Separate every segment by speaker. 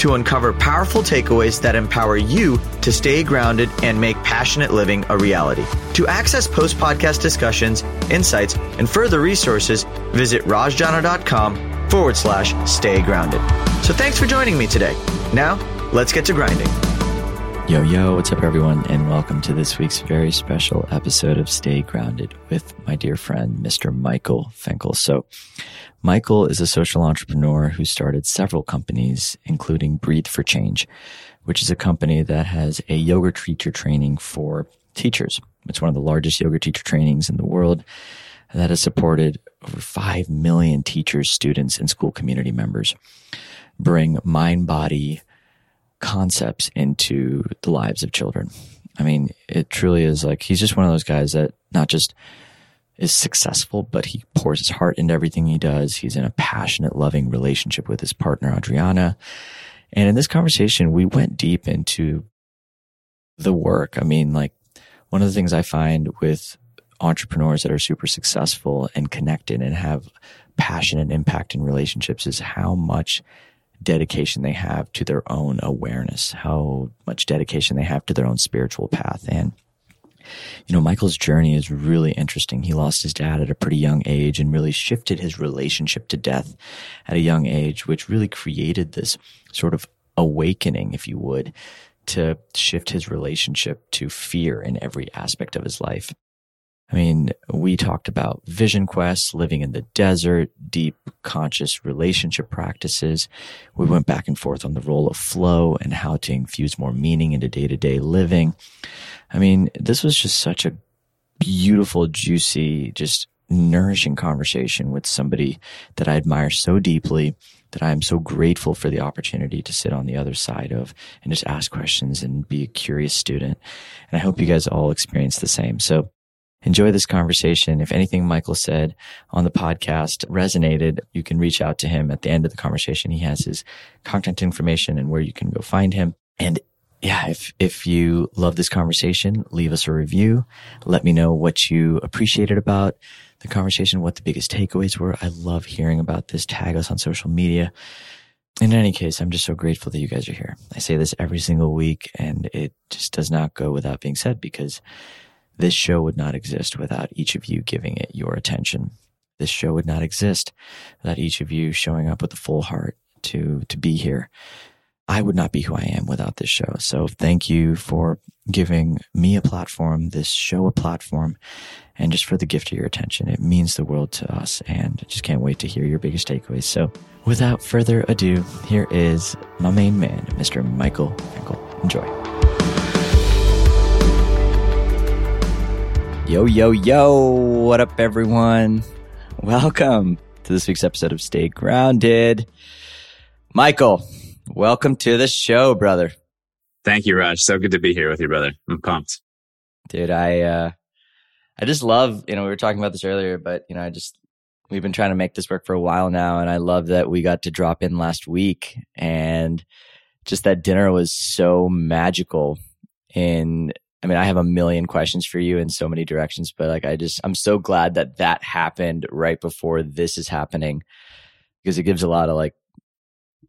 Speaker 1: to uncover powerful takeaways that empower you to stay grounded and make passionate living a reality. To access post podcast discussions, insights, and further resources, visit rajjana.com forward slash stay grounded. So thanks for joining me today. Now, let's get to grinding.
Speaker 2: Yo, yo, what's up, everyone, and welcome to this week's very special episode of Stay Grounded with my dear friend, Mr. Michael Fenchel. So, Michael is a social entrepreneur who started several companies, including Breathe for Change, which is a company that has a yoga teacher training for teachers. It's one of the largest yoga teacher trainings in the world that has supported over 5 million teachers, students, and school community members bring mind body concepts into the lives of children. I mean, it truly is like he's just one of those guys that not just is successful, but he pours his heart into everything he does. He's in a passionate, loving relationship with his partner, Adriana. And in this conversation, we went deep into the work. I mean, like one of the things I find with entrepreneurs that are super successful and connected and have passion and impact in relationships is how much dedication they have to their own awareness, how much dedication they have to their own spiritual path. And, you know, Michael's journey is really interesting. He lost his dad at a pretty young age and really shifted his relationship to death at a young age, which really created this sort of awakening, if you would, to shift his relationship to fear in every aspect of his life. I mean, we talked about vision quests, living in the desert, deep conscious relationship practices. We went back and forth on the role of flow and how to infuse more meaning into day to day living. I mean, this was just such a beautiful, juicy, just nourishing conversation with somebody that I admire so deeply that I'm so grateful for the opportunity to sit on the other side of and just ask questions and be a curious student. And I hope you guys all experience the same. So enjoy this conversation. If anything Michael said on the podcast resonated, you can reach out to him at the end of the conversation. He has his contact information and where you can go find him. And yeah, if, if you love this conversation, leave us a review. Let me know what you appreciated about the conversation, what the biggest takeaways were. I love hearing about this. Tag us on social media. In any case, I'm just so grateful that you guys are here. I say this every single week and it just does not go without being said because this show would not exist without each of you giving it your attention. This show would not exist without each of you showing up with a full heart to, to be here. I would not be who I am without this show. So thank you for giving me a platform, this show a platform, and just for the gift of your attention. It means the world to us and I just can't wait to hear your biggest takeaways. So without further ado, here is my main man, Mr. Michael Fenchel. Enjoy. Yo, yo, yo. What up, everyone? Welcome to this week's episode of Stay Grounded. Michael, welcome to the show, brother.
Speaker 3: Thank you, Raj. So good to be here with you, brother. I'm pumped.
Speaker 2: Dude, I, uh, I just love, you know, we were talking about this earlier, but, you know, I just, we've been trying to make this work for a while now. And I love that we got to drop in last week and just that dinner was so magical in I mean, I have a million questions for you in so many directions, but like, I just, I'm so glad that that happened right before this is happening because it gives a lot of like,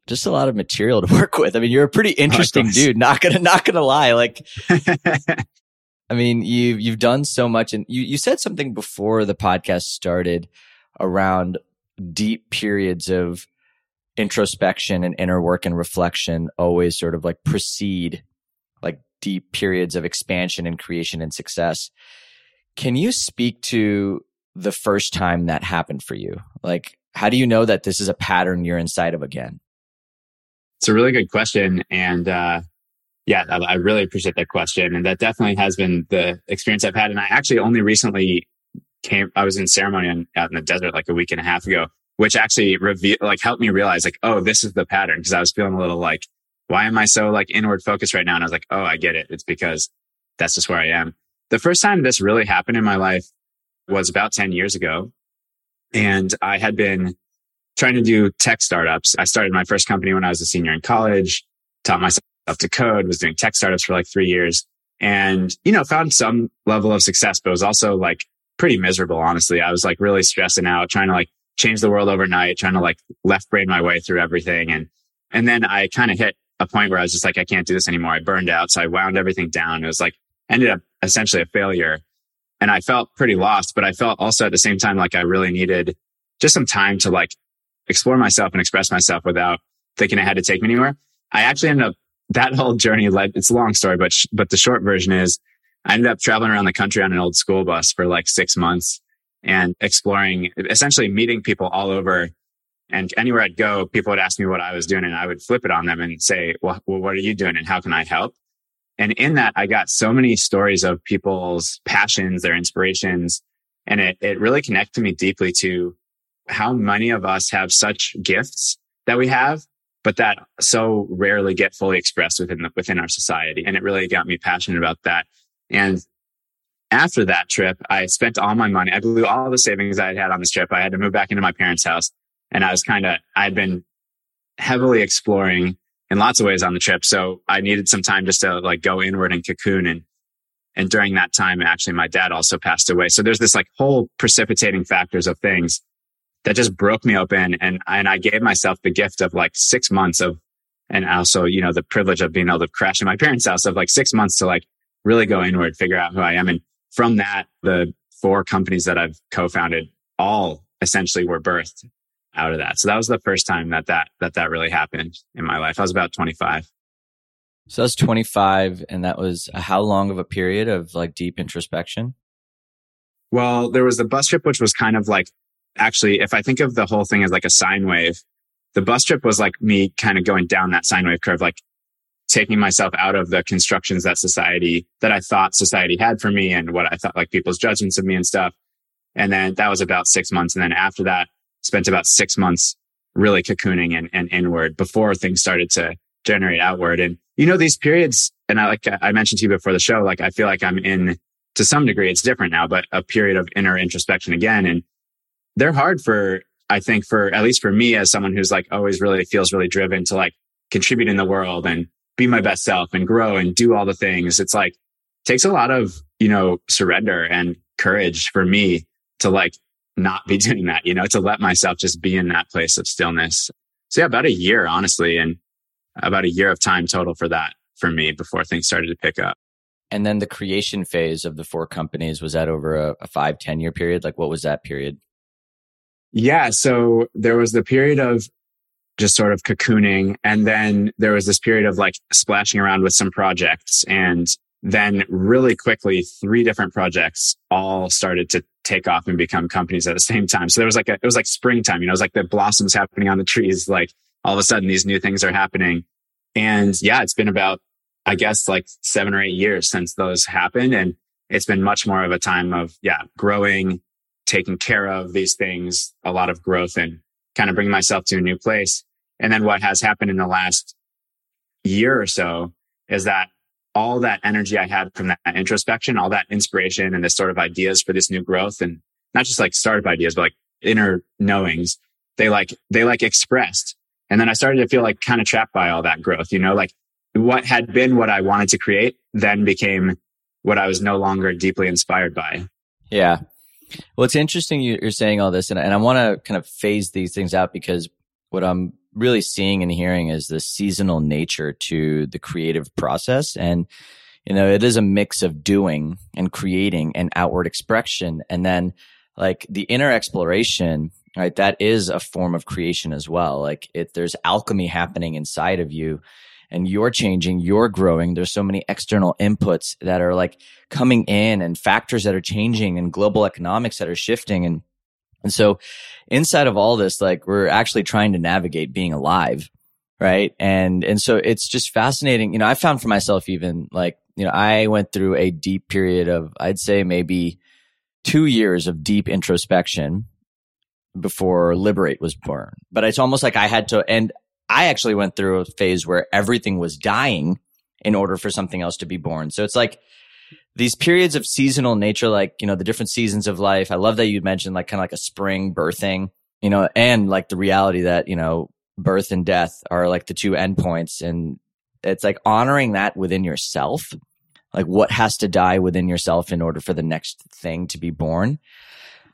Speaker 2: just a lot of material to work with. I mean, you're a pretty interesting dude. Not gonna, not gonna lie. Like, I mean, you've, you've done so much and you, you said something before the podcast started around deep periods of introspection and inner work and reflection always sort of like precede deep periods of expansion and creation and success. Can you speak to the first time that happened for you? Like, how do you know that this is a pattern you're inside of again?
Speaker 3: It's a really good question. And, uh, yeah, I, I really appreciate that question. And that definitely has been the experience I've had. And I actually only recently came, I was in ceremony out in the desert like a week and a half ago, which actually revealed, like helped me realize like, oh, this is the pattern. Cause I was feeling a little like why am I so like inward focused right now? And I was like, oh, I get it. It's because that's just where I am. the first time this really happened in my life was about 10 years ago. And I had been trying to do tech startups. I started my first company when I was a senior in college, taught myself to code, was doing tech startups for like three years and, you know, found some level of success, but was also like pretty miserable, honestly. I was like really stressing out, trying to like change the world overnight, trying to like left brain my way through everything. And, and then I kind of hit a point where I was just like, I can't do this anymore. I burned out. So I wound everything down. It was like, ended up essentially a failure. And I felt pretty lost, but I felt also at the same time like I really needed just some time to like explore myself and express myself without thinking it had to take me anywhere. I actually ended up that whole journey led, it's a long story, but, sh- but the short version is I ended up traveling around the country on an old school bus for like six months and exploring, essentially meeting people all over. And anywhere I'd go, people would ask me what I was doing and I would flip it on them and say, well, well what are you doing and how can I help? And in that, I got so many stories of people's passions, their inspirations. And it, it really connected me deeply to how many of us have such gifts that we have, but that so rarely get fully expressed within the, within our society. And it really got me passionate about that. And after that trip, I spent all my money. I blew all the savings I had had on this trip. I had to move back into my parents' house and I was kind of, I'd been heavily exploring in lots of ways on the trip. So I needed some time just to like go inward and cocoon. And, and during that time, actually, my dad also passed away. So there's this like whole precipitating factors of things that just broke me open. And, and I gave myself the gift of like six months of, and also, you know, the privilege of being able to crash in my parents' house of like six months to like really go inward, figure out who I am. And from that, the four companies that I've co-founded all essentially were birthed out of that. So that was the first time that that, that, that really happened in my life. I was about 25.
Speaker 2: So I was 25 and that was how long of a period of like deep introspection?
Speaker 3: Well, there was the bus trip, which was kind of like, actually, if I think of the whole thing as like a sine wave, the bus trip was like me kind of going down that sine wave curve, like taking myself out of the constructions that society, that I thought society had for me and what I thought like people's judgments of me and stuff. And then that was about six months. And then after that, spent about six months really cocooning and, and inward before things started to generate outward. And you know, these periods, and I like I mentioned to you before the show, like I feel like I'm in to some degree, it's different now, but a period of inner introspection again. And they're hard for, I think for, at least for me as someone who's like always really feels really driven to like contribute in the world and be my best self and grow and do all the things. It's like takes a lot of, you know, surrender and courage for me to like not be doing that, you know, to let myself just be in that place of stillness. So yeah, about a year, honestly, and about a year of time total for that for me before things started to pick up.
Speaker 2: And then the creation phase of the four companies was that over a, a five, 10 year period? Like what was that period?
Speaker 3: Yeah. So there was the period of just sort of cocooning. And then there was this period of like splashing around with some projects. And then really quickly, three different projects all started to take off and become companies at the same time. So there was like a, it was like springtime, you know, it was like the blossoms happening on the trees. Like all of a sudden these new things are happening. And yeah, it's been about, I guess like seven or eight years since those happened. And it's been much more of a time of, yeah, growing, taking care of these things, a lot of growth and kind of bring myself to a new place. And then what has happened in the last year or so is that all that energy I had from that introspection, all that inspiration and this sort of ideas for this new growth and not just like startup ideas, but like inner knowings, they like, they like expressed. And then I started to feel like kind of trapped by all that growth, you know, like what had been what I wanted to create then became what I was no longer deeply inspired by.
Speaker 2: Yeah. Well, it's interesting you're saying all this, and, and I want to kind of phase these things out because what I'm really seeing and hearing is the seasonal nature to the creative process. And, you know, it is a mix of doing and creating and outward expression. And then like the inner exploration, right? That is a form of creation as well. Like if there's alchemy happening inside of you and you're changing, you're growing. There's so many external inputs that are like coming in and factors that are changing and global economics that are shifting. And, and so inside of all this, like we're actually trying to navigate being alive. Right. And, and so it's just fascinating. You know, I found for myself even like, you know, I went through a deep period of, I'd say maybe two years of deep introspection before Liberate was born. But it's almost like I had to, and I actually went through a phase where everything was dying in order for something else to be born. So it's like, these periods of seasonal nature, like, you know, the different seasons of life. I love that you mentioned like kind of like a spring birthing, you know, and like the reality that, you know, birth and death are like the two endpoints. And it's like honoring that within yourself, like what has to die within yourself in order for the next thing to be born.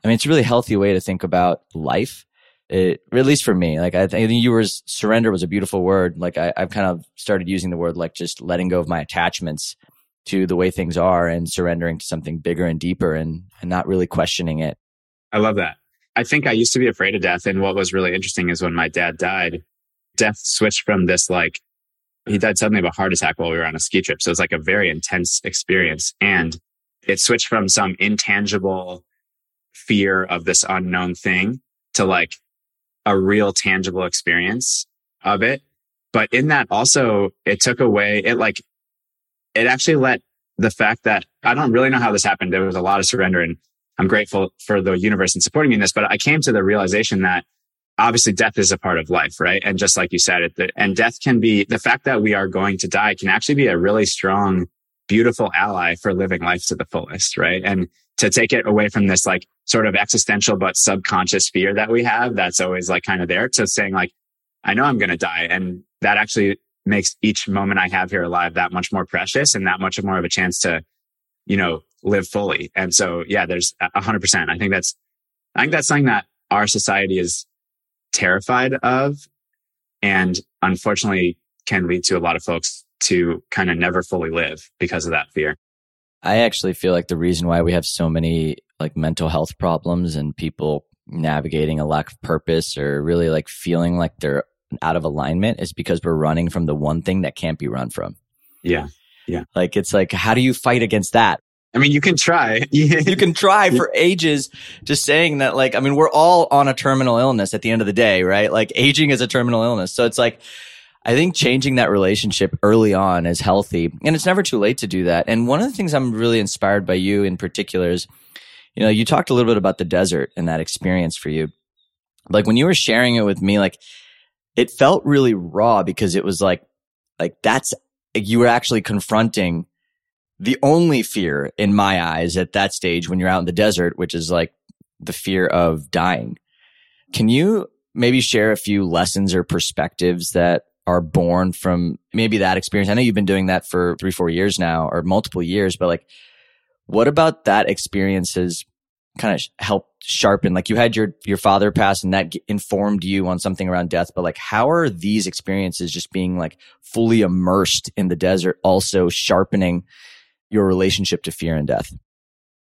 Speaker 2: I mean, it's a really healthy way to think about life. It, at least for me, like I think you were surrender was a beautiful word. Like I, I've kind of started using the word like just letting go of my attachments to the way things are and surrendering to something bigger and deeper and, and not really questioning it.
Speaker 3: I love that. I think I used to be afraid of death. And what was really interesting is when my dad died, death switched from this like, he died suddenly of a heart attack while we were on a ski trip. So it was like a very intense experience. And it switched from some intangible fear of this unknown thing to like a real tangible experience of it. But in that also, it took away, it like it actually let the fact that I don't really know how this happened. There was a lot of surrender and I'm grateful for the universe and supporting me in this, but I came to the realization that obviously death is a part of life, right? And just like you said, it, and death can be the fact that we are going to die can actually be a really strong, beautiful ally for living life to the fullest, right? And to take it away from this like sort of existential but subconscious fear that we have, that's always like kind of there to saying like, I know I'm going to die. And that actually makes each moment I have here alive that much more precious and that much more of a chance to, you know, live fully. And so, yeah, there's a hundred percent. I think that's, I think that's something that our society is terrified of and unfortunately can lead to a lot of folks to kind of never fully live because of that fear.
Speaker 2: I actually feel like the reason why we have so many like mental health problems and people navigating a lack of purpose or really like feeling like they're out of alignment is because we're running from the one thing that can't be run from.
Speaker 3: Yeah. Yeah.
Speaker 2: Like it's like, how do you fight against that?
Speaker 3: I mean, you can try.
Speaker 2: you can try for ages just saying that, like, I mean, we're all on a terminal illness at the end of the day, right? Like aging is a terminal illness. So it's like, I think changing that relationship early on is healthy and it's never too late to do that. And one of the things I'm really inspired by you in particular is, you know, you talked a little bit about the desert and that experience for you. Like when you were sharing it with me, like it felt really raw because it was like, like that's, you were actually confronting the only fear in my eyes at that stage when you're out in the desert, which is like the fear of dying. Can you maybe share a few lessons or perspectives that are born from maybe that experience? I know you've been doing that for three, four years now or multiple years, but like, what about that experience has kind of helped sharpen like you had your your father pass and that informed you on something around death but like how are these experiences just being like fully immersed in the desert also sharpening your relationship to fear and death?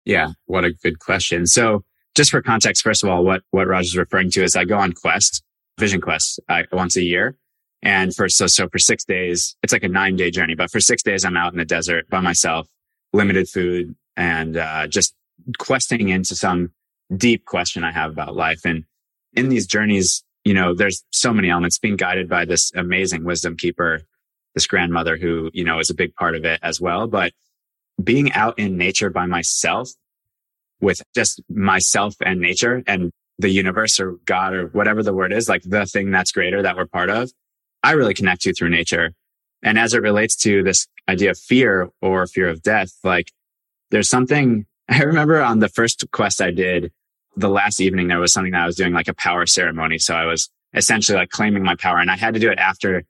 Speaker 3: Yeah what a good question. So just for context first of all what what raj is referring to is i go on quest vision quest uh, once a year. And for so so for six days it's like a nine day journey but for six days i'm out in the desert by myself limited food and uh, just questing into some deep question I have about life. And in these journeys, you know, there's so many elements being guided by this amazing wisdom keeper, this grandmother who, you know, is a big part of it as well. But being out in nature by myself with just myself and nature and the universe or God or whatever the word is, like the thing that's greater that we're part of, I really connect to through nature. And as it relates to this idea of fear or fear of death, like there's something I remember on the first quest I did, the last evening, there was something that I was doing like a power ceremony. So I was essentially like claiming my power and I had to do it after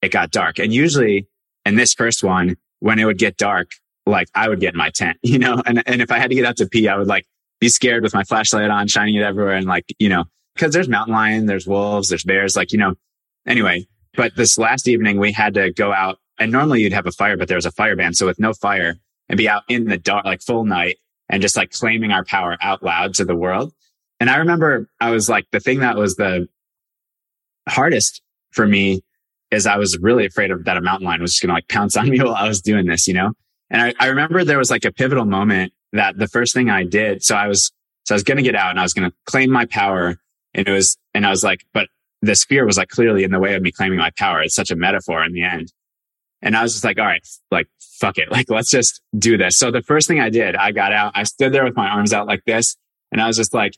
Speaker 3: it got dark. And usually in this first one, when it would get dark, like I would get in my tent, you know, and, and if I had to get out to pee, I would like be scared with my flashlight on, shining it everywhere. And like, you know, cause there's mountain lion, there's wolves, there's bears, like, you know, anyway, but this last evening we had to go out and normally you'd have a fire, but there was a fire ban. So with no fire and be out in the dark, like full night and just like claiming our power out loud to the world. And I remember I was like, the thing that was the hardest for me is I was really afraid of that a mountain lion was just going to like pounce on me while I was doing this, you know? And I, I remember there was like a pivotal moment that the first thing I did, so I was, so I was going to get out and I was going to claim my power. And it was, and I was like, but this fear was like clearly in the way of me claiming my power. It's such a metaphor in the end. And I was just like, all right, like, fuck it. Like, let's just do this. So the first thing I did, I got out, I stood there with my arms out like this. And I was just like,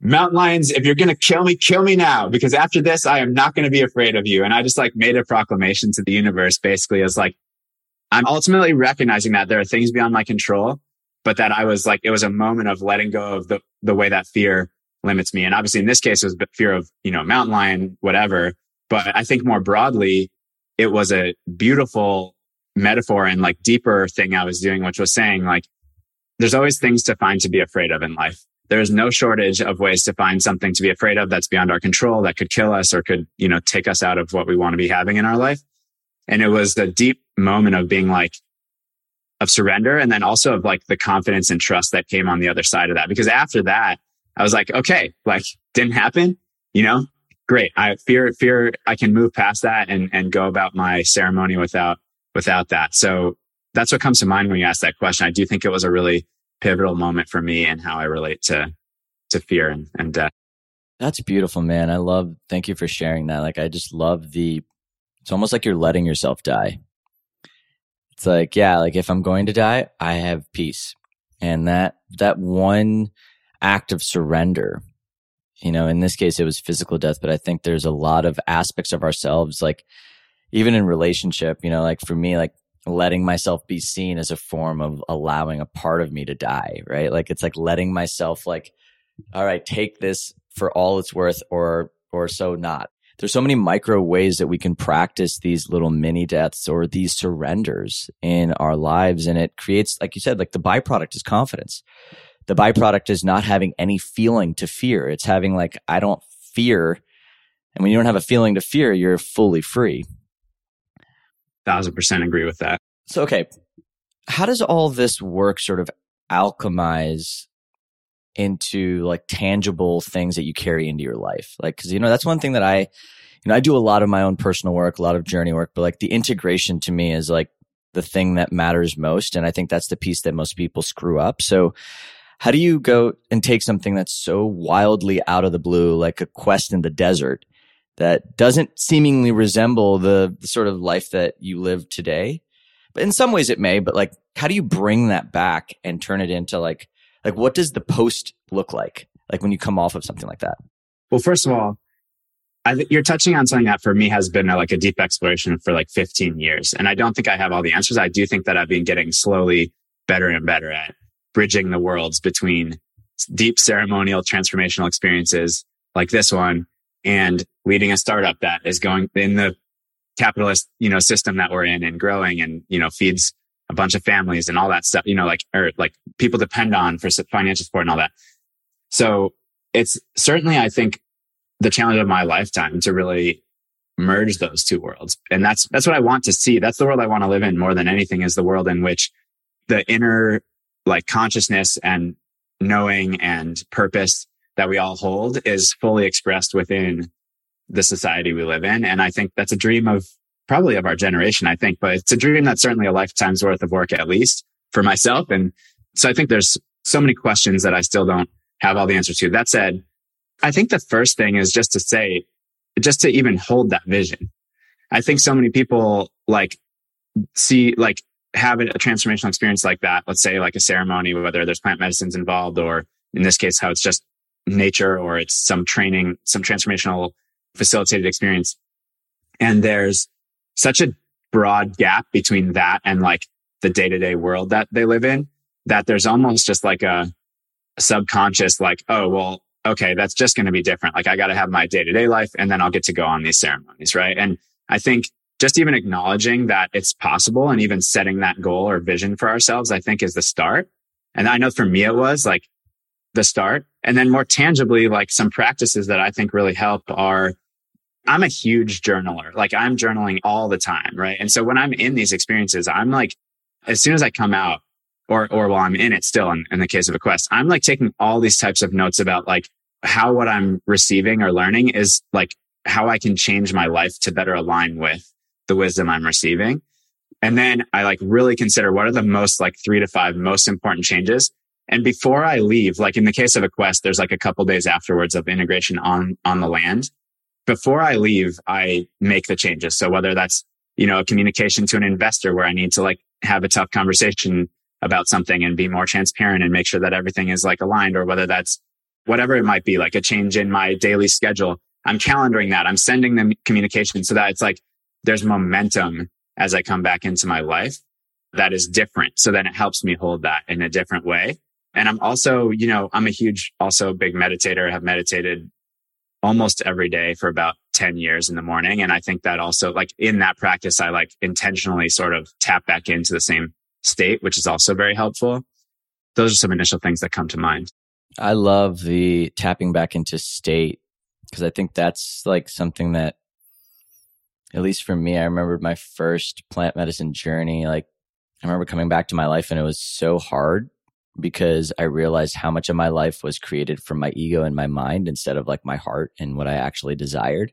Speaker 3: mountain lions, if you're going to kill me, kill me now. Because after this, I am not going to be afraid of you. And I just like made a proclamation to the universe basically as like, I'm ultimately recognizing that there are things beyond my control, but that I was like, it was a moment of letting go of the, the way that fear limits me. And obviously in this case, it was fear of, you know, mountain lion, whatever. But I think more broadly, it was a beautiful metaphor and like deeper thing I was doing, which was saying like, there's always things to find to be afraid of in life. There is no shortage of ways to find something to be afraid of that's beyond our control that could kill us or could, you know, take us out of what we want to be having in our life. And it was a deep moment of being like, of surrender. And then also of like the confidence and trust that came on the other side of that. Because after that, I was like, okay, like didn't happen, you know, great. I fear, fear, I can move past that and, and go about my ceremony without, without that. So that's what comes to mind when you ask that question. I do think it was a really pivotal moment for me and how I relate to, to fear and, and death.
Speaker 2: That's beautiful, man. I love, thank you for sharing that. Like, I just love the, it's almost like you're letting yourself die. It's like, yeah, like if I'm going to die, I have peace. And that, that one act of surrender, you know, in this case, it was physical death, but I think there's a lot of aspects of ourselves, like even in relationship, you know, like for me, like letting myself be seen as a form of allowing a part of me to die, right? Like it's like letting myself like, all right, take this for all it's worth or, or so not. There's so many micro ways that we can practice these little mini deaths or these surrenders in our lives. And it creates, like you said, like the byproduct is confidence. The byproduct is not having any feeling to fear. It's having like, I don't fear. And when you don't have a feeling to fear, you're fully free
Speaker 3: thousand percent agree with that.
Speaker 2: So, okay. How does all this work sort of alchemize into like tangible things that you carry into your life? Like, cause you know, that's one thing that I, you know, I do a lot of my own personal work, a lot of journey work, but like the integration to me is like the thing that matters most. And I think that's the piece that most people screw up. So, how do you go and take something that's so wildly out of the blue, like a quest in the desert, that doesn't seemingly resemble the, the sort of life that you live today. But in some ways it may, but like, how do you bring that back and turn it into like, like what does the post look like? Like when you come off of something like that?
Speaker 3: Well, first of all, I, you're touching on something that for me has been a, like a deep exploration for like 15 years. And I don't think I have all the answers. I do think that I've been getting slowly better and better at bridging the worlds between deep ceremonial transformational experiences like this one and leading a startup that is going in the capitalist, you know, system that we're in and growing and, you know, feeds a bunch of families and all that stuff, you know, like, or like people depend on for financial support and all that. So it's certainly, I think, the challenge of my lifetime to really merge those two worlds. And that's, that's what I want to see. That's the world I want to live in more than anything is the world in which the inner like consciousness and knowing and purpose that we all hold is fully expressed within the society we live in. And I think that's a dream of probably of our generation, I think, but it's a dream that's certainly a lifetime's worth of work, at least for myself. And so I think there's so many questions that I still don't have all the answers to. That said, I think the first thing is just to say, just to even hold that vision. I think so many people like see, like have a transformational experience like that. Let's say like a ceremony, whether there's plant medicines involved or in this case, how it's just nature or it's some training, some transformational facilitated experience. And there's such a broad gap between that and like the day to day world that they live in that there's almost just like a, subconscious, like, oh, well, okay, that's just going to be different. Like I got to have my day to day life and then I'll get to go on these ceremonies. Right. And I think just even acknowledging that it's possible and even setting that goal or vision for ourselves, I think is the start. And I know for me, it was like the start. And then more tangibly, like some practices that I think really help are I'm a huge journaler. Like I'm journaling all the time. Right. And so when I'm in these experiences, I'm like, as soon as I come out or, or while I'm in it still in, in the case of a quest, I'm like taking all these types of notes about like how what I'm receiving or learning is like how I can change my life to better align with the wisdom I'm receiving. And then I like really consider what are the most like three to five most important changes and before I leave, like in the case of a quest, there's like a couple days afterwards of integration on, on the land. Before I leave, I make the changes. So whether that's, you know, a communication to an investor where I need to like have a tough conversation about something and be more transparent and make sure that everything is like aligned or whether that's whatever it might be, like a change in my daily schedule. I'm calendaring that. I'm sending them communication so that it's like there's momentum as I come back into my life. that is different. So then it helps me hold that in a different way. And I'm also, you know, I'm a huge, also big meditator, have meditated almost every day for about 10 years in the morning. And I think that also like in that practice, I like intentionally sort of tap back into the same state, which is also very helpful. Those are some initial things that come to mind.
Speaker 2: I love the tapping back into state because I think that's like something that, at least for me, I remember my first plant medicine journey. Like, I remember coming back to my life and it was so hard because I realized how much of my life was created from my ego and my mind instead of like my heart and what I actually desired.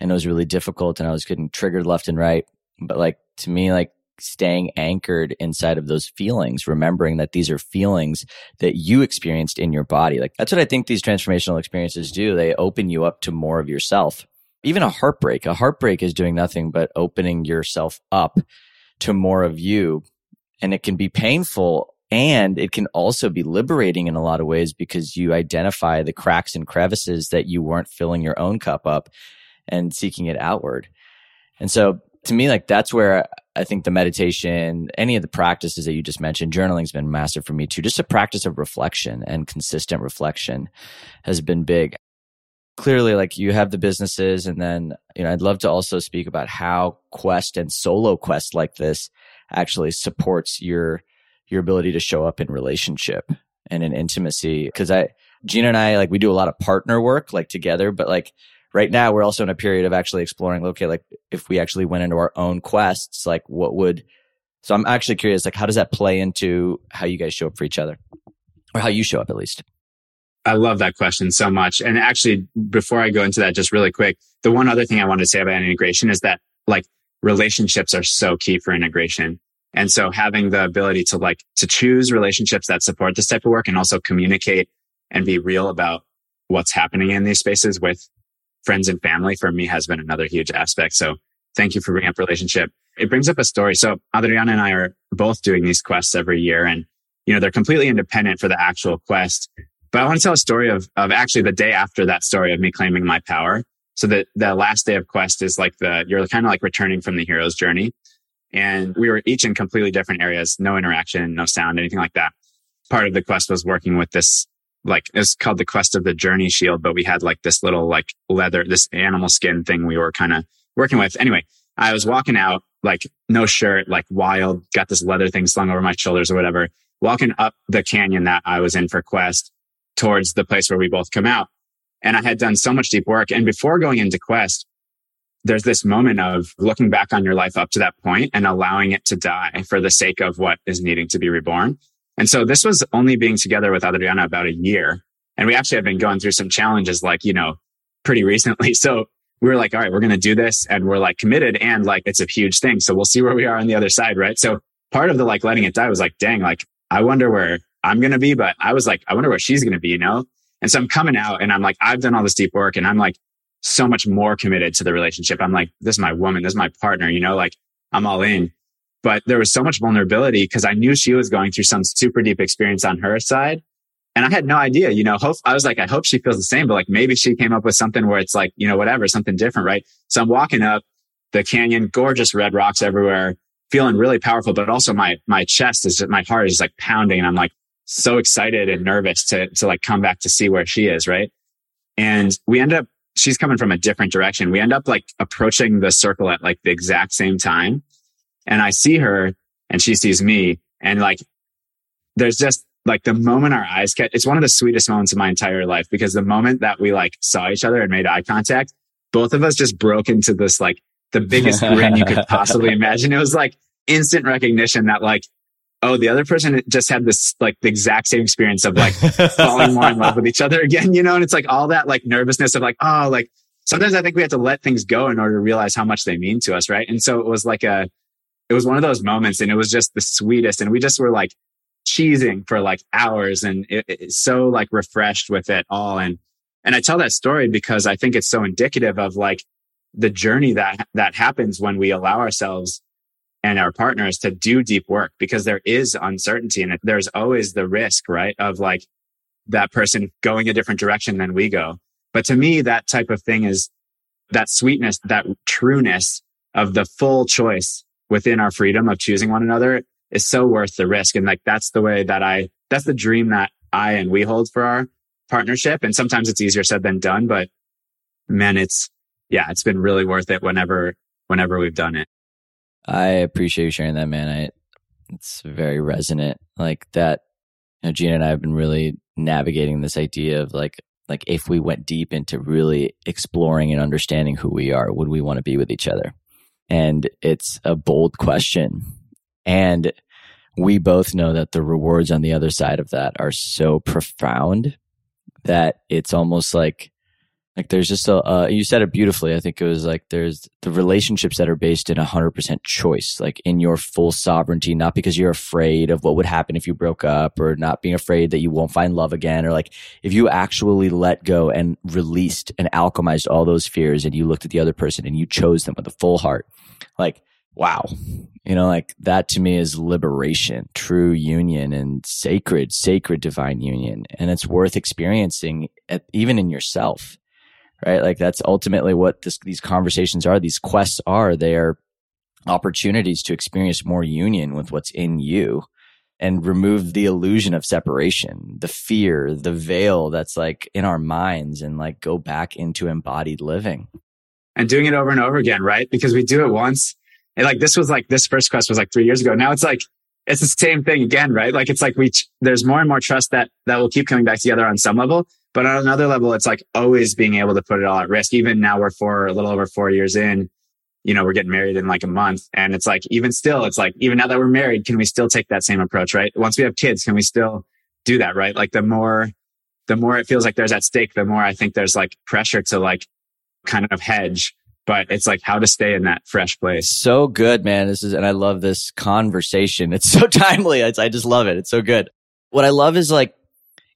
Speaker 2: And it was really difficult and I was getting triggered left and right. But like to me, like staying anchored inside of those feelings, remembering that these are feelings that you experienced in your body. Like that's what I think these transformational experiences do. They open you up to more of yourself. Even a heartbreak, a heartbreak is doing nothing but opening yourself up to more of you. And it can be painful and it can also be liberating in a lot of ways because you identify the cracks and crevices that you weren't filling your own cup up and seeking it outward. And so to me, like that's where I think the meditation, any of the practices that you just mentioned, journaling's been massive for me too. Just a practice of reflection and consistent reflection has been big. Clearly, like you have the businesses and then, you know, I'd love to also speak about how quest and solo quest like this actually supports your your ability to show up in relationship and in intimacy. Cause I, Gina and I, like, we do a lot of partner work, like together, but like right now we're also in a period of actually exploring, okay, like if we actually went into our own quests, like what would, so I'm actually curious, like, how does that play into how you guys show up for each other or how you show up at least?
Speaker 3: I love that question so much. And actually, before I go into that, just really quick, the one other thing I want to say about integration is that like relationships are so key for integration. And so having the ability to like, to choose relationships that support this type of work and also communicate and be real about what's happening in these spaces with friends and family for me has been another huge aspect. So thank you for bringing up relationship. It brings up a story. So Adriana and I are both doing these quests every year and, you know, they're completely independent for the actual quest. But I want to tell a story of, of actually the day after that story of me claiming my power. So that the last day of quest is like the, you're kind of like returning from the hero's journey. And we were each in completely different areas, no interaction, no sound, anything like that. Part of the quest was working with this, like, it's called the quest of the journey shield, but we had like this little like leather, this animal skin thing we were kind of working with. Anyway, I was walking out, like no shirt, like wild, got this leather thing slung over my shoulders or whatever, walking up the canyon that I was in for quest towards the place where we both come out. And I had done so much deep work. And before going into quest, there's this moment of looking back on your life up to that point and allowing it to die for the sake of what is needing to be reborn. And so this was only being together with Adriana about a year. And we actually have been going through some challenges like, you know, pretty recently. So we were like, all right, we're going to do this and we're like committed and like it's a huge thing. So we'll see where we are on the other side. Right. So part of the like letting it die was like, dang, like I wonder where I'm going to be, but I was like, I wonder where she's going to be, you know? And so I'm coming out and I'm like, I've done all this deep work and I'm like, so much more committed to the relationship. I'm like, this is my woman. This is my partner, you know, like I'm all in. But there was so much vulnerability because I knew she was going through some super deep experience on her side. And I had no idea, you know, hope, I was like, I hope she feels the same, but like maybe she came up with something where it's like, you know, whatever, something different, right? So I'm walking up the canyon, gorgeous red rocks everywhere, feeling really powerful, but also my, my chest is my heart is like pounding and I'm like so excited and nervous to, to like come back to see where she is, right? And we end up she's coming from a different direction. We end up like approaching the circle at like the exact same time. And I see her and she sees me. And like, there's just like the moment our eyes catch, it's one of the sweetest moments of my entire life because the moment that we like saw each other and made eye contact, both of us just broke into this like the biggest grin you could possibly imagine. It was like instant recognition that like oh, the other person just had this like the exact same experience of like falling more in love with each other again, you know? And it's like all that like nervousness of like, oh, like sometimes I think we have to let things go in order to realize how much they mean to us. Right. And so it was like a, it was one of those moments and it was just the sweetest. And we just were like cheesing for like hours and it, it's so like refreshed with it all. And, and I tell that story because I think it's so indicative of like the journey that, that happens when we allow ourselves and our partners to do deep work because there is uncertainty and there's always the risk, right? Of like that person going a different direction than we go. But to me, that type of thing is that sweetness, that trueness of the full choice within our freedom of choosing one another is so worth the risk. And like, that's the way that I, that's the dream that I and we hold for our partnership. And sometimes it's easier said than done, but man, it's, yeah, it's been really worth it whenever, whenever we've done it.
Speaker 2: I appreciate you sharing that, man. I, it's very resonant. Like that, you know, Gina and I have been really navigating this idea of like, like if we went deep into really exploring and understanding who we are, would we want to be with each other? And it's a bold question. And we both know that the rewards on the other side of that are so profound that it's almost like like there's just a uh, you said it beautifully. I think it was like there's the relationships that are based in 100% choice like in your full sovereignty not because you're afraid of what would happen if you broke up or not being afraid that you won't find love again or like if you actually let go and released and alchemized all those fears and you looked at the other person and you chose them with a full heart like wow. You know like that to me is liberation true union and sacred sacred divine union. And it's worth experiencing at, even in yourself right like that's ultimately what this, these conversations are these quests are they are opportunities to experience more union with what's in you and remove the illusion of separation, the fear, the veil that's like in our minds and like go back into embodied living.
Speaker 3: And doing it over and over again, right? Because we do it once and like this was like this first quest was like three years ago. Now it's like it's the same thing again, right? Like it's like we there's more and more trust that that will keep coming back together on some level, but on another level, it's like always being able to put it all at risk. Even now we're four, a little over four years in. You know, we're getting married in like a month, and it's like even still, it's like even now that we're married, can we still take that same approach, right? Once we have kids, can we still do that, right? Like the more the more it feels like there's at stake, the more I think there's like pressure to like kind of hedge but it's like how to stay in that fresh place.
Speaker 2: So good, man. This is, and I love this conversation. It's so timely. It's, I just love it. It's so good. What I love is like,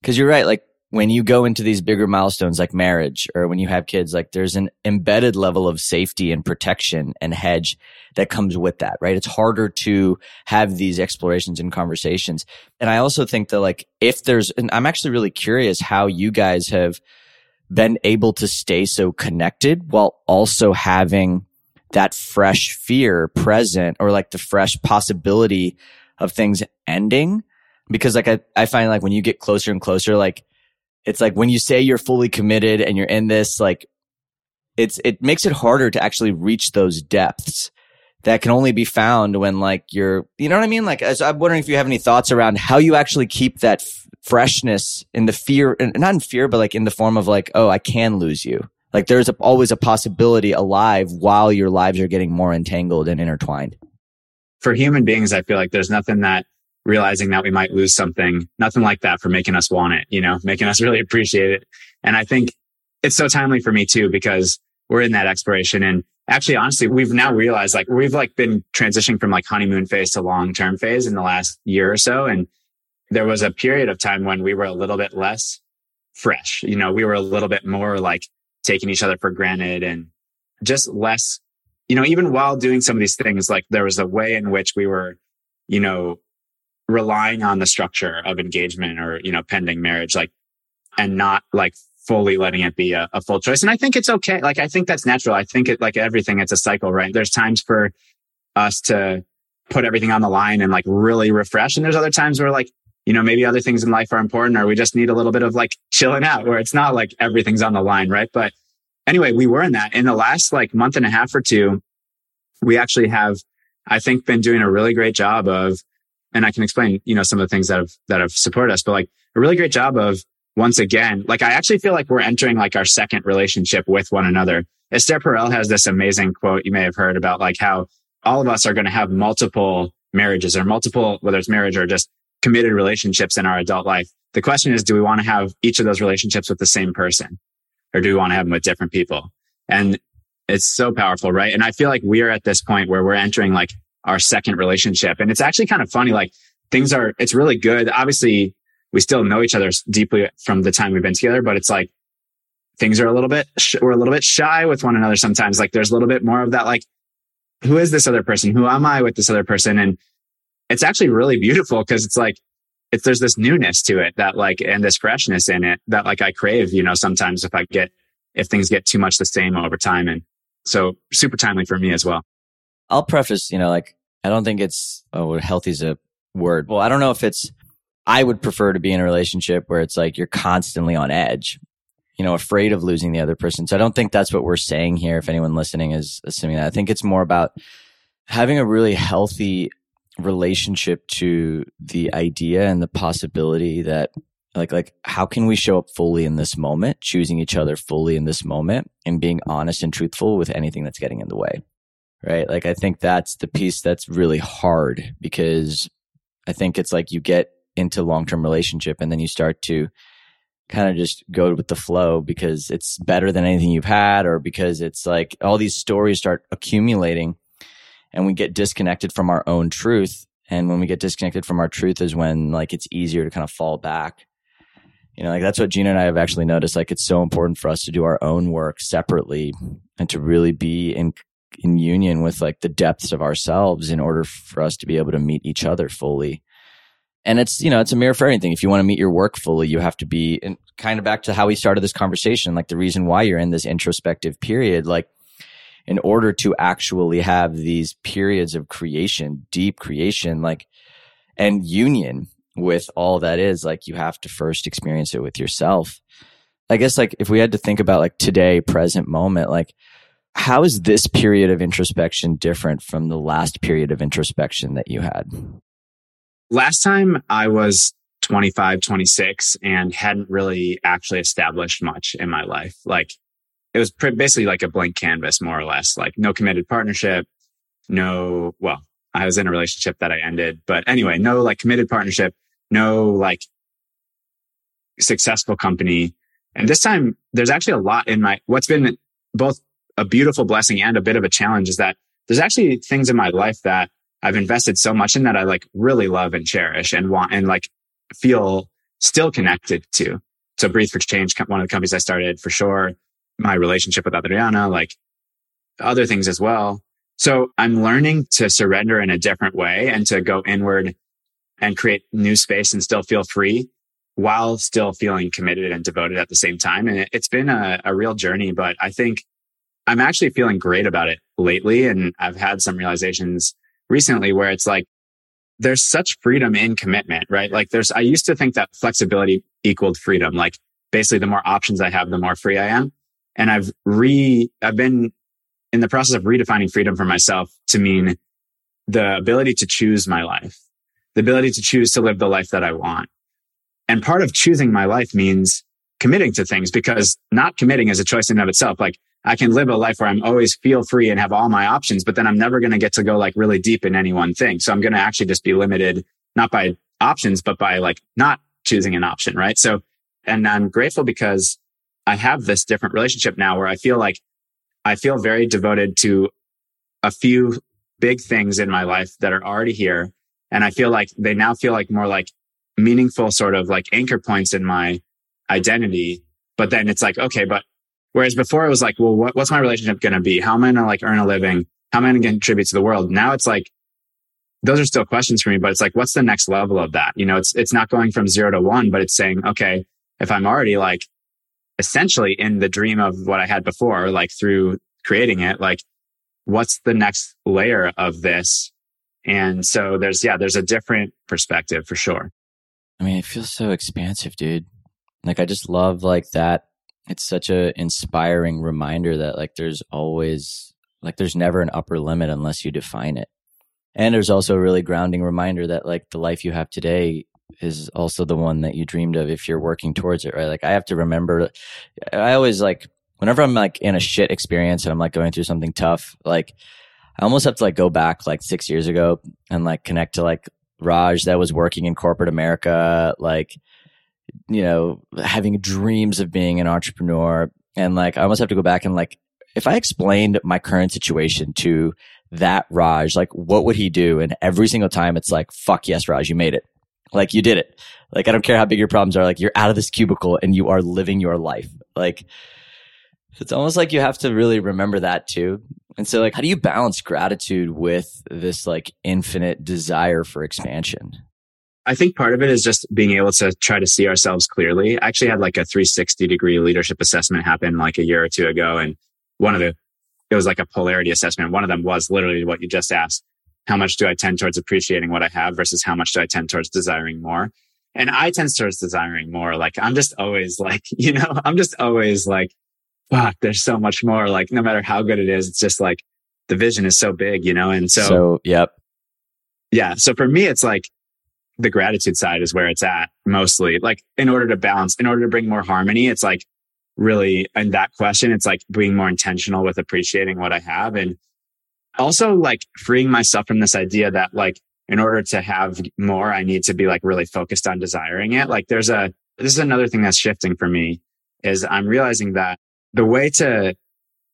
Speaker 2: cause you're right. Like when you go into these bigger milestones like marriage or when you have kids, like there's an embedded level of safety and protection and hedge that comes with that, right? It's harder to have these explorations and conversations. And I also think that like if there's, and I'm actually really curious how you guys have, been able to stay so connected while also having that fresh fear present or like the fresh possibility of things ending. Because like I, I find like when you get closer and closer, like it's like when you say you're fully committed and you're in this, like it's, it makes it harder to actually reach those depths that can only be found when like you're, you know what I mean? Like, I'm wondering if you have any thoughts around how you actually keep that f- freshness in the fear, not in fear, but like in the form of like, oh, I can lose you. Like there's a, always a possibility alive while your lives are getting more entangled and intertwined.
Speaker 3: For human beings, I feel like there's nothing that realizing that we might lose something, nothing like that for making us want it, you know, making us really appreciate it. And I think it's so timely for me too, because we're in that exploration. And actually honestly we've now realized like we've like been transitioning from like honeymoon phase to long term phase in the last year or so. And there was a period of time when we were a little bit less fresh you know we were a little bit more like taking each other for granted and just less you know even while doing some of these things like there was a way in which we were you know relying on the structure of engagement or you know pending marriage like and not like fully letting it be a, a, full choice. And I think it's okay. Like, I think that's natural. I think it, like everything, it's a cycle, right? There's times for us to put everything on the line and like really refresh. And there's other times where like, you know, maybe other things in life are important or we just need a little bit of like chilling out where it's not like everything's on the line, right? But anyway, we were in that in the last like month and a half or two. We actually have, I think, been doing a really great job of, and I can explain, you know, some of the things that have, that have supported us, but like a really great job of once again, like I actually feel like we're entering like our second relationship with one another. Esther Perel has this amazing quote you may have heard about like how all of us are going to have multiple marriages or multiple, whether it's marriage or just committed relationships in our adult life. The question is, do we want to have each of those relationships with the same person or do we want to have them with different people? And it's so powerful, right? And I feel like we are at this point where we're entering like our second relationship. And it's actually kind of funny. Like things are, it's really good. Obviously, we still know each other deeply from the time we've been together, but it's like things are a little bit, we're a little bit shy with one another sometimes. Like there's a little bit more of that, like, who is this other person? Who am I with this other person? And it's actually really beautiful because it's like, it's, there's this newness to it that like, and this freshness in it that like I crave, you know, sometimes if I get, if things get too much the same over time. And so super timely for me as well.
Speaker 2: I'll preface, you know, like I don't think it's oh, healthy is a word. Well, I don't know if it's, I would prefer to be in a relationship where it's like you're constantly on edge, you know, afraid of losing the other person. So I don't think that's what we're saying here. If anyone listening is assuming that, I think it's more about having a really healthy relationship to the idea and the possibility that like like how can we show up fully in this moment choosing each other fully in this moment and being honest and truthful with anything that's getting in the way right like i think that's the piece that's really hard because i think it's like you get into long-term relationship and then you start to kind of just go with the flow because it's better than anything you've had or because it's like all these stories start accumulating and we get disconnected from our own truth and when we get disconnected from our truth is when like it's easier to kind of fall back you know, like that's what Gina and I have actually noticed. Like it's so important for us to do our own work separately and to really be in in union with like the depths of ourselves in order for us to be able to meet each other fully. And it's, you know, it's a mirror for anything. If you want to meet your work fully, you have to be and kind of back to how we started this conversation, like the reason why you're in this introspective period, like in order to actually have these periods of creation, deep creation, like and union, with all that is like you have to first experience it with yourself i guess like if we had to think about like today present moment like how is this period of introspection different from the last period of introspection that you had?
Speaker 3: Last time i was 25 26 and hadn't really actually established much in my life. Like it was basically like a blank canvas more or less. Like no committed partnership no well I was in a relationship that I ended, but anyway, no like committed partnership, no like successful company. And this time there's actually a lot in my, what's been both a beautiful blessing and a bit of a challenge is that there's actually things in my life that I've invested so much in that I like really love and cherish and want and like feel still connected to. So Breathe for Change, one of the companies I started for sure. My relationship with Adriana, like other things as well. So I'm learning to surrender in a different way and to go inward and create new space and still feel free while still feeling committed and devoted at the same time. And it, has been a, a real journey, but I think I'm actually feeling great about it lately. And I've had some realizations recently where it's like, there's such freedom in commitment, right? Like there's, I used to think that flexibility equaled freedom. Like basically the more options I have, the more free I am. And I've re, I've been in the process of redefining freedom for myself to mean the ability to choose my life the ability to choose to live the life that I want. And part of choosing my life means committing to things because not committing is a choice in and of itself. Like I can live a life where I'm always feel free and have all my options, but then I'm never going to get to go like really deep in any one thing. So I'm going to actually just be limited, not by options, but by like not choosing an option. Right. So, and I'm grateful because I have this different relationship now where I feel like I feel very devoted to a few big things in my life that are already here and I feel like they now feel like more like meaningful sort of like anchor points in my identity. But then it's like, okay, but whereas before it was like, well, what, what's my relationship going to be? How am I going to like earn a living? How am I going to contribute to the world? Now it's like, those are still questions for me, but it's like, what's the next level of that? You know, it's, it's not going from zero to one, but it's saying, okay, if I'm already like essentially in the dream of what I had before, like through creating it, like what's the next layer of this and so there's, yeah, there's a different perspective for sure.
Speaker 2: I mean, it feels so expansive, dude. Like, I just love like that. It's such a inspiring reminder that like there's always, like, there's never an upper limit unless you define it. And there's also a really grounding reminder that like the life you have today is also the one that you dreamed of if you're working towards it, right? Like I have to remember, I always like, whenever I'm like in a shit experience and I'm like going through something tough, like I almost have to like go back like six years ago and like connect to like Raj that was working in corporate America, like, you know, having dreams of being an entrepreneur. And like, I almost have to go back and like, if I explained my current situation to that Raj, like, what would he do? And every single time it's like, fuck yes, Raj, you made it. Like, you did it. Like, I don't care how big your problems are. Like, you're out of this cubicle and you are living your life. Like, it's almost like you have to really remember that too. And so like how do you balance gratitude with this like infinite desire for expansion?
Speaker 3: I think part of it is just being able to try to see ourselves clearly. I actually had like a 360 degree leadership assessment happen like a year or two ago. And one of the, it was like a polarity assessment. One of them was literally what you just asked. how much do I tend towards appreciating what I have versus how much do I tend towards desiring more? And I tend towards desiring more. Like I'm just always like, you know, I'm just always like, fuck, there's so much more. Like no matter how good it is, it's just like the vision is so big, you know? And so,
Speaker 2: so yep.
Speaker 3: Yeah. So for me, it's like the gratitude side is where it's at mostly. Like in order to balance, in order to bring more harmony, it's like really in that question, it's like being more intentional with appreciating what I have and also like freeing myself from this idea that like in order to have more, I need to be like really focused on desiring it. Like there's a, this is another thing that's shifting for me is I'm realizing that the way to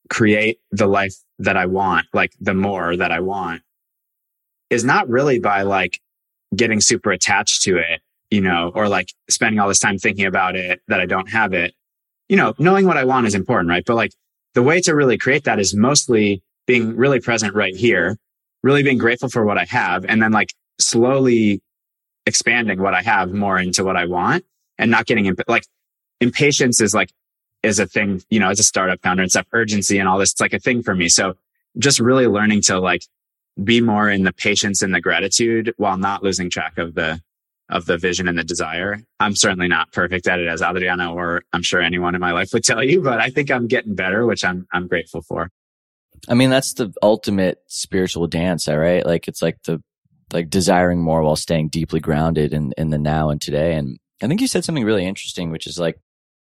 Speaker 3: create the life that I want, like the more that I want is not really by like getting super attached to it, you know, or like spending all this time thinking about it that I don't have it. You know, knowing what I want is important, right? But like the way to really create that is mostly being really present right here, really being grateful for what I have, and then like slowly expanding what I have more into what I want and not getting imp- like impatience is like is a thing, you know, as a startup founder and stuff, urgency and all this. It's like a thing for me. So just really learning to like be more in the patience and the gratitude while not losing track of the of the vision and the desire. I'm certainly not perfect at it as Adriana or I'm sure anyone in my life would tell you, but I think I'm getting better, which I'm I'm grateful for.
Speaker 2: I mean, that's the ultimate spiritual dance, right? Like it's like the like desiring more while staying deeply grounded in in the now and today. And I think you said something really interesting, which is like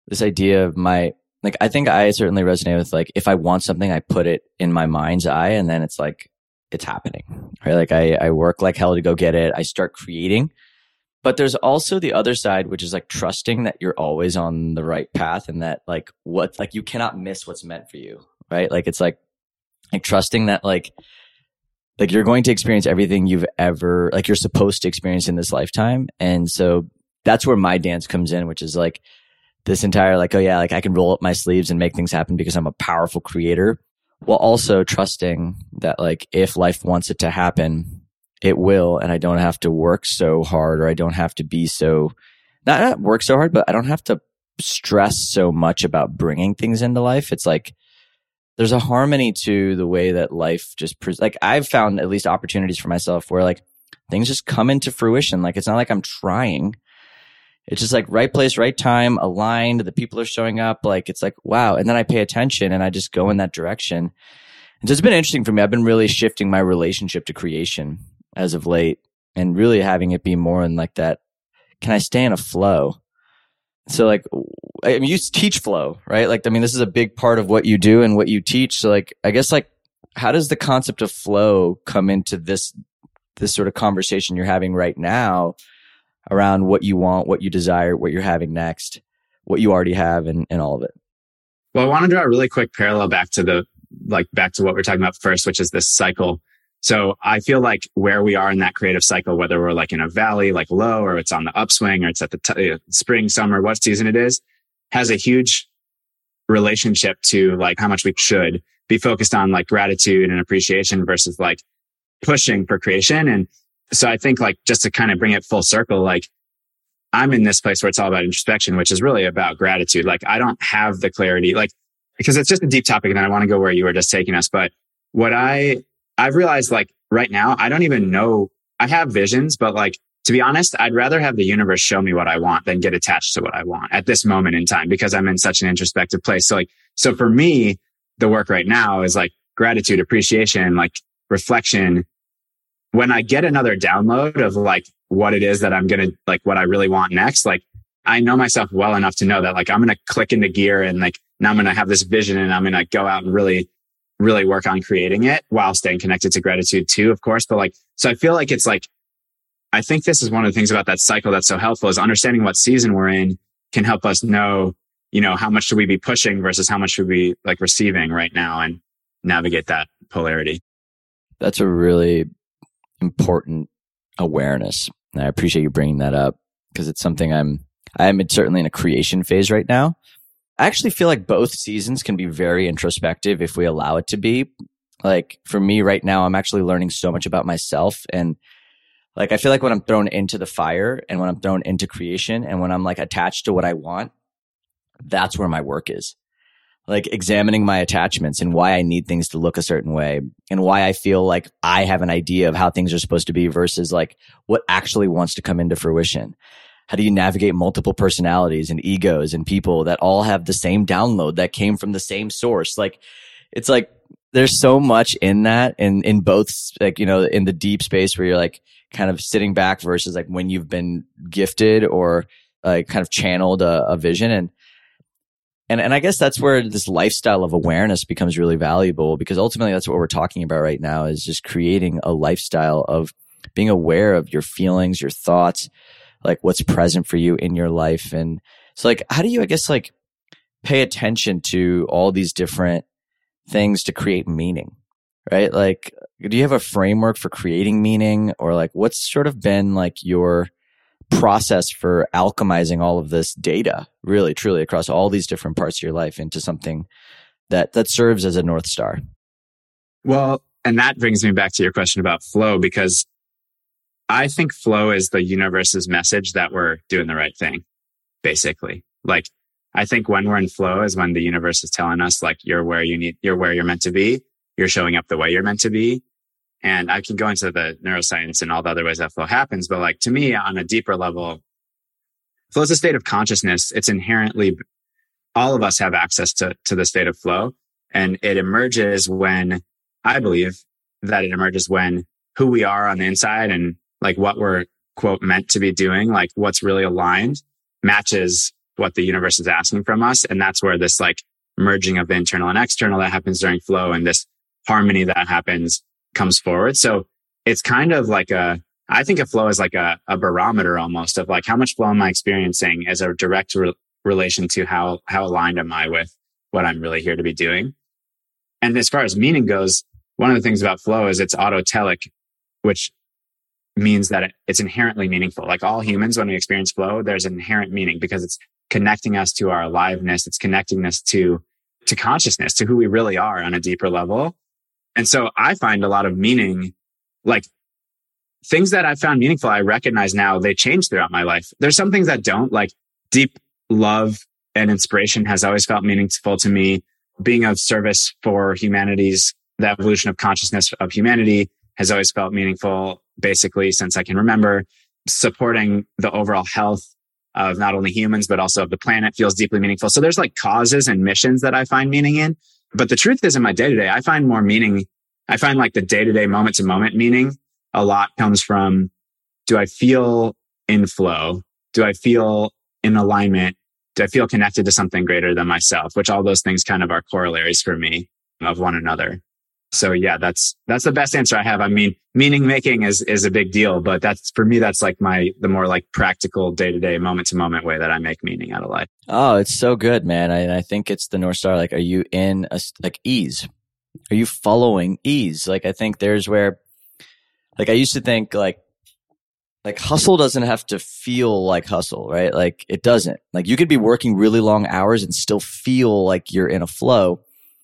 Speaker 2: this idea of my like I think I certainly resonate with like if I want something, I put it in my mind's eye, and then it's like it's happening, right? Like I, I work like hell to go get it. I start creating. But there's also the other side, which is like trusting that you're always on the right path and that like what, like you cannot miss what's meant for you, right? Like it's like, like trusting that like, like you're going to experience everything you've ever, like you're supposed to experience in this lifetime. And so that's where my dance comes in, which is like this entire, like, oh yeah, like I can roll up my sleeves and make things happen because I'm a powerful creator while also trusting that like if life wants it to happen, it will, and I don't have to work so hard or I don't have to be so not, not work so hard, but I don't have to stress so much about bringing things into life. It's like there's a harmony to the way that life just pre- like I've found at least opportunities for myself where like things just come into fruition. Like it's not like I'm trying. It's just like right place, right time, aligned. The people are showing up. Like it's like, wow. And then I pay attention and I just go in that direction. And so it's been interesting for me. I've been really shifting my relationship to creation as of late and really having it be more in like that. Can I stay in a flow? So like, I mean, you teach flow, right? Like, I mean, this is a big part of what you do and what you teach. So like, I guess like, how does the concept of flow come into this, this sort of conversation you're having right now? Around what you want, what you desire, what you're having next, what you already have, and, and all of it.
Speaker 3: Well, I want to draw a really quick parallel back to the, like, back to what we are talking about first, which is this cycle. So I feel like where we are in that creative cycle, whether we're like in a valley, like low, or it's on the upswing, or it's at the t- uh, spring, summer, what season it is, has a huge relationship to like how much we should be focused on like gratitude and appreciation versus like pushing for creation. And so I think like just to kind of bring it full circle, like I'm in this place where it's all about introspection, which is really about gratitude. Like I don't have the clarity, like, because it's just a deep topic and I want to go where you were just taking us. But what I, I've realized like right now, I don't even know, I have visions, but like, to be honest, I'd rather have the universe show me what I want than get attached to what I want at this moment in time because I'm in such an introspective place. So like, so for me, the work right now is like gratitude, appreciation, like reflection, when I get another download of like what it is that I'm going to like what I really want next, like I know myself well enough to know that like I'm going to click into gear and like now I'm going to have this vision and I'm going to go out and really, really work on creating it while staying connected to gratitude too, of course. But like, so I feel like it's like, I think this is one of the things about that cycle that's so helpful is understanding what season we're in can help us know, you know, how much should we be pushing versus how much should we like receiving right now and navigate that polarity.
Speaker 2: That's a really important awareness. And I appreciate you bringing that up because it's something I'm, I'm certainly in a creation phase right now. I actually feel like both seasons can be very introspective if we allow it to be. Like for me right now, I'm actually learning so much about myself and like I feel like when I'm thrown into the fire and when I'm thrown into creation and when I'm like attached to what I want, that's where my work is. Like examining my attachments and why I need things to look a certain way and why I feel like I have an idea of how things are supposed to be versus like what actually wants to come into fruition. How do you navigate multiple personalities and egos and people that all have the same download that came from the same source? Like, it's like there's so much in that and in both, like, you know, in the deep space where you're like kind of sitting back versus like when you've been gifted or like kind of channeled a, a vision. And and, and I guess that's where this lifestyle of awareness becomes really valuable because ultimately that's what we're talking about right now is just creating a lifestyle of being aware of your feelings, your thoughts, like what's present for you in your life. And so like, how do you, I guess, like pay attention to all these different things to create meaning? Right? Like, do you have a framework for creating meaning or like what's sort of been like your process for alchemizing all of this data really truly across all these different parts of your life into something that that serves as a north star.
Speaker 3: Well and that brings me back to your question about flow because i think flow is the universe's message that we're doing the right thing basically. Like i think when we're in flow is when the universe is telling us like you're where you need you're where you're meant to be. You're showing up the way you're meant to be and I can go into the neuroscience and all the other ways that flow happens. But like to me, on a deeper level, flow is a state of consciousness. It's inherently, all of us have access to, to the state of flow. And it emerges when I believe that it emerges when who we are on the inside and like what we're quote meant to be doing, like what's really aligned matches what the universe is asking from us. And that's where this like merging of the internal and external that happens during flow and this harmony that happens comes forward. So it's kind of like a, I think of flow as like a, a barometer almost of like how much flow am I experiencing as a direct re- relation to how, how aligned am I with what I'm really here to be doing. And as far as meaning goes, one of the things about flow is it's autotelic, which means that it's inherently meaningful. Like all humans, when we experience flow, there's an inherent meaning because it's connecting us to our aliveness. It's connecting us to, to consciousness, to who we really are on a deeper level. And so I find a lot of meaning, like things that I found meaningful, I recognize now they change throughout my life. There's some things that don't, like deep love and inspiration has always felt meaningful to me. Being of service for humanity's, the evolution of consciousness of humanity has always felt meaningful, basically, since I can remember. Supporting the overall health of not only humans, but also of the planet feels deeply meaningful. So there's like causes and missions that I find meaning in. But the truth is in my day to day, I find more meaning. I find like the day to day moment to moment meaning a lot comes from do I feel in flow? Do I feel in alignment? Do I feel connected to something greater than myself? Which all those things kind of are corollaries for me of one another. So yeah, that's, that's the best answer I have. I mean, meaning making is, is a big deal, but that's for me, that's like my, the more like practical day to day, moment to moment way that I make meaning out of life.
Speaker 2: Oh, it's so good, man. I, I think it's the North Star. Like, are you in a, like ease? Are you following ease? Like, I think there's where, like, I used to think like, like hustle doesn't have to feel like hustle, right? Like it doesn't. Like you could be working really long hours and still feel like you're in a flow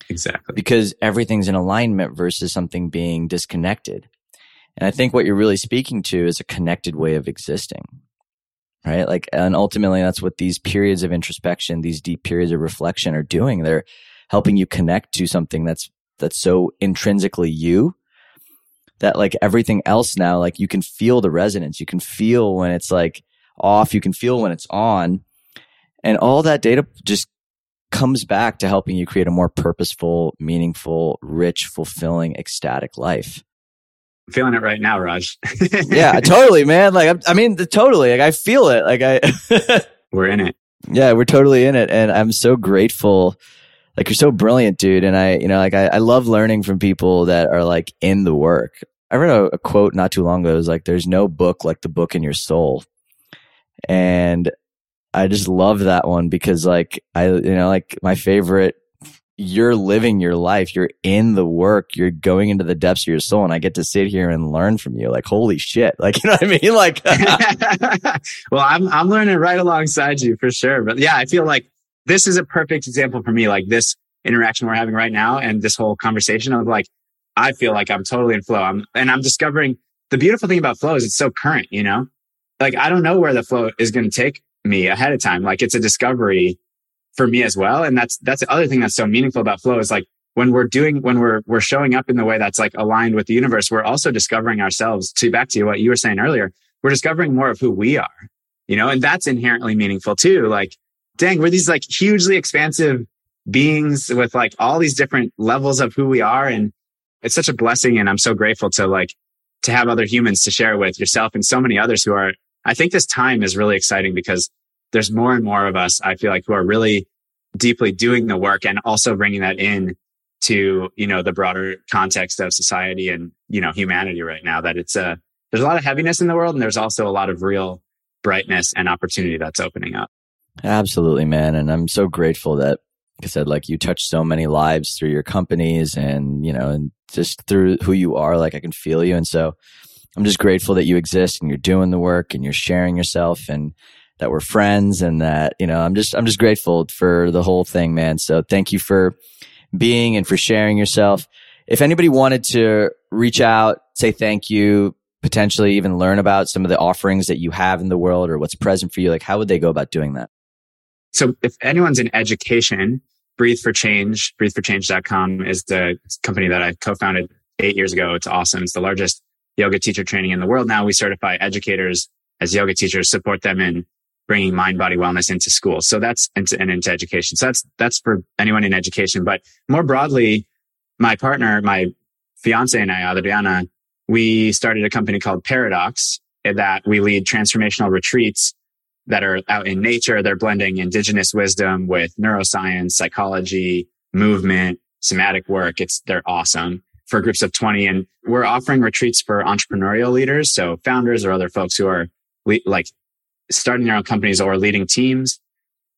Speaker 3: Exactly.
Speaker 2: Because everything's in alignment versus something being disconnected. And I think what you're really speaking to is a connected way of existing. Right. Like, and ultimately that's what these periods of introspection, these deep periods of reflection are doing. They're helping you connect to something that's, that's so intrinsically you that like everything else now, like you can feel the resonance. You can feel when it's like off. You can feel when it's on. And all that data just comes back to helping you create a more purposeful, meaningful, rich, fulfilling, ecstatic life.
Speaker 3: I'm feeling it right now, Raj.
Speaker 2: yeah, totally, man. Like, I mean, totally. Like, I feel it. Like, I,
Speaker 3: we're in it.
Speaker 2: Yeah, we're totally in it. And I'm so grateful. Like, you're so brilliant, dude. And I, you know, like, I, I love learning from people that are like in the work. I read a, a quote not too long ago. It was like, there's no book like the book in your soul. And I just love that one because like I you know like my favorite you're living your life you're in the work you're going into the depths of your soul and I get to sit here and learn from you. Like holy shit. Like you know what I mean? Like
Speaker 3: well I'm I'm learning right alongside you for sure. But yeah I feel like this is a perfect example for me like this interaction we're having right now and this whole conversation of like I feel like I'm totally in flow. I'm and I'm discovering the beautiful thing about flow is it's so current you know? Like I don't know where the flow is going to take me ahead of time. Like it's a discovery for me as well. And that's, that's the other thing that's so meaningful about flow is like when we're doing, when we're, we're showing up in the way that's like aligned with the universe, we're also discovering ourselves to back to what you were saying earlier. We're discovering more of who we are, you know, and that's inherently meaningful too. Like, dang, we're these like hugely expansive beings with like all these different levels of who we are. And it's such a blessing. And I'm so grateful to like, to have other humans to share with yourself and so many others who are, I think this time is really exciting because there's more and more of us, I feel like, who are really deeply doing the work and also bringing that in to, you know, the broader context of society and, you know, humanity right now that it's a, there's a lot of heaviness in the world and there's also a lot of real brightness and opportunity that's opening up.
Speaker 2: Absolutely, man. And I'm so grateful that, like I said, like you touch so many lives through your companies and, you know, and just through who you are, like I can feel you. And so I'm just grateful that you exist and you're doing the work and you're sharing yourself and that we're friends and that, you know, I'm just, I'm just grateful for the whole thing, man. So thank you for being and for sharing yourself. If anybody wanted to reach out, say thank you, potentially even learn about some of the offerings that you have in the world or what's present for you, like how would they go about doing that?
Speaker 3: So if anyone's in education, Breathe for Change, breatheforchange.com is the company that I co-founded eight years ago. It's awesome. It's the largest yoga teacher training in the world. Now we certify educators as yoga teachers, support them in bringing mind body wellness into schools. So that's into, and into education. So that's, that's for anyone in education. But more broadly, my partner, my fiance and I, Adriana, we started a company called Paradox that we lead transformational retreats that are out in nature. They're blending indigenous wisdom with neuroscience, psychology, movement, somatic work. It's, they're awesome for groups of 20. And we're offering retreats for entrepreneurial leaders. So founders or other folks who are le- like starting their own companies or leading teams.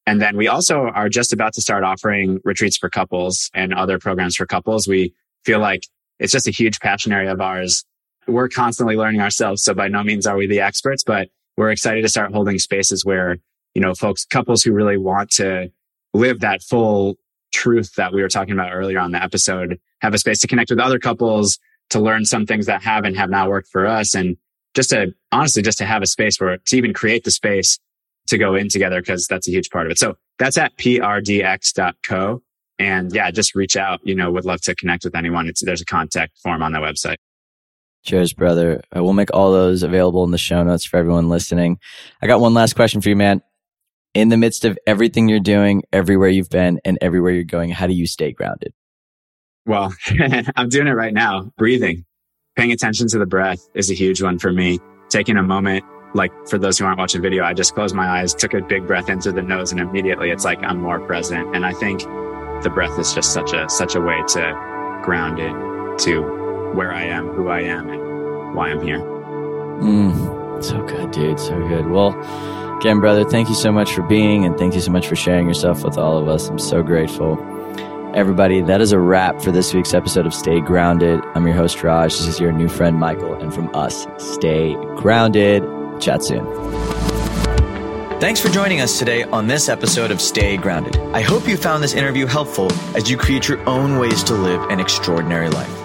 Speaker 3: And then we also are just about to start offering retreats for couples and other programs for couples. We feel like it's just a huge passion area of ours. We're constantly learning ourselves. So by no means are we the experts, but we're excited to start holding spaces where, you know, folks, couples who really want to live that full truth that we were talking about earlier on the episode have a space to connect with other couples, to learn some things that have and have not worked for us. And just to honestly, just to have a space where to even create the space to go in together, because that's a huge part of it. So that's at prdx.co. And yeah, just reach out. You know, would love to connect with anyone. It's, there's a contact form on the website.
Speaker 2: Cheers, brother. We'll make all those available in the show notes for everyone listening. I got one last question for you, man. In the midst of everything you're doing, everywhere you've been and everywhere you're going, how do you stay grounded?
Speaker 3: Well, I'm doing it right now, breathing. Paying attention to the breath is a huge one for me. Taking a moment, like for those who aren't watching video, I just closed my eyes, took a big breath into the nose and immediately it's like I'm more present. And I think the breath is just such a, such a way to ground it to where I am, who I am and why I'm here.
Speaker 2: Mm, so good, dude. So good. Well, again, brother, thank you so much for being and thank you so much for sharing yourself with all of us. I'm so grateful. Everybody, that is a wrap for this week's episode of Stay Grounded. I'm your host, Raj. This is your new friend, Michael. And from us, stay grounded. Chat soon.
Speaker 1: Thanks for joining us today on this episode of Stay Grounded. I hope you found this interview helpful as you create your own ways to live an extraordinary life.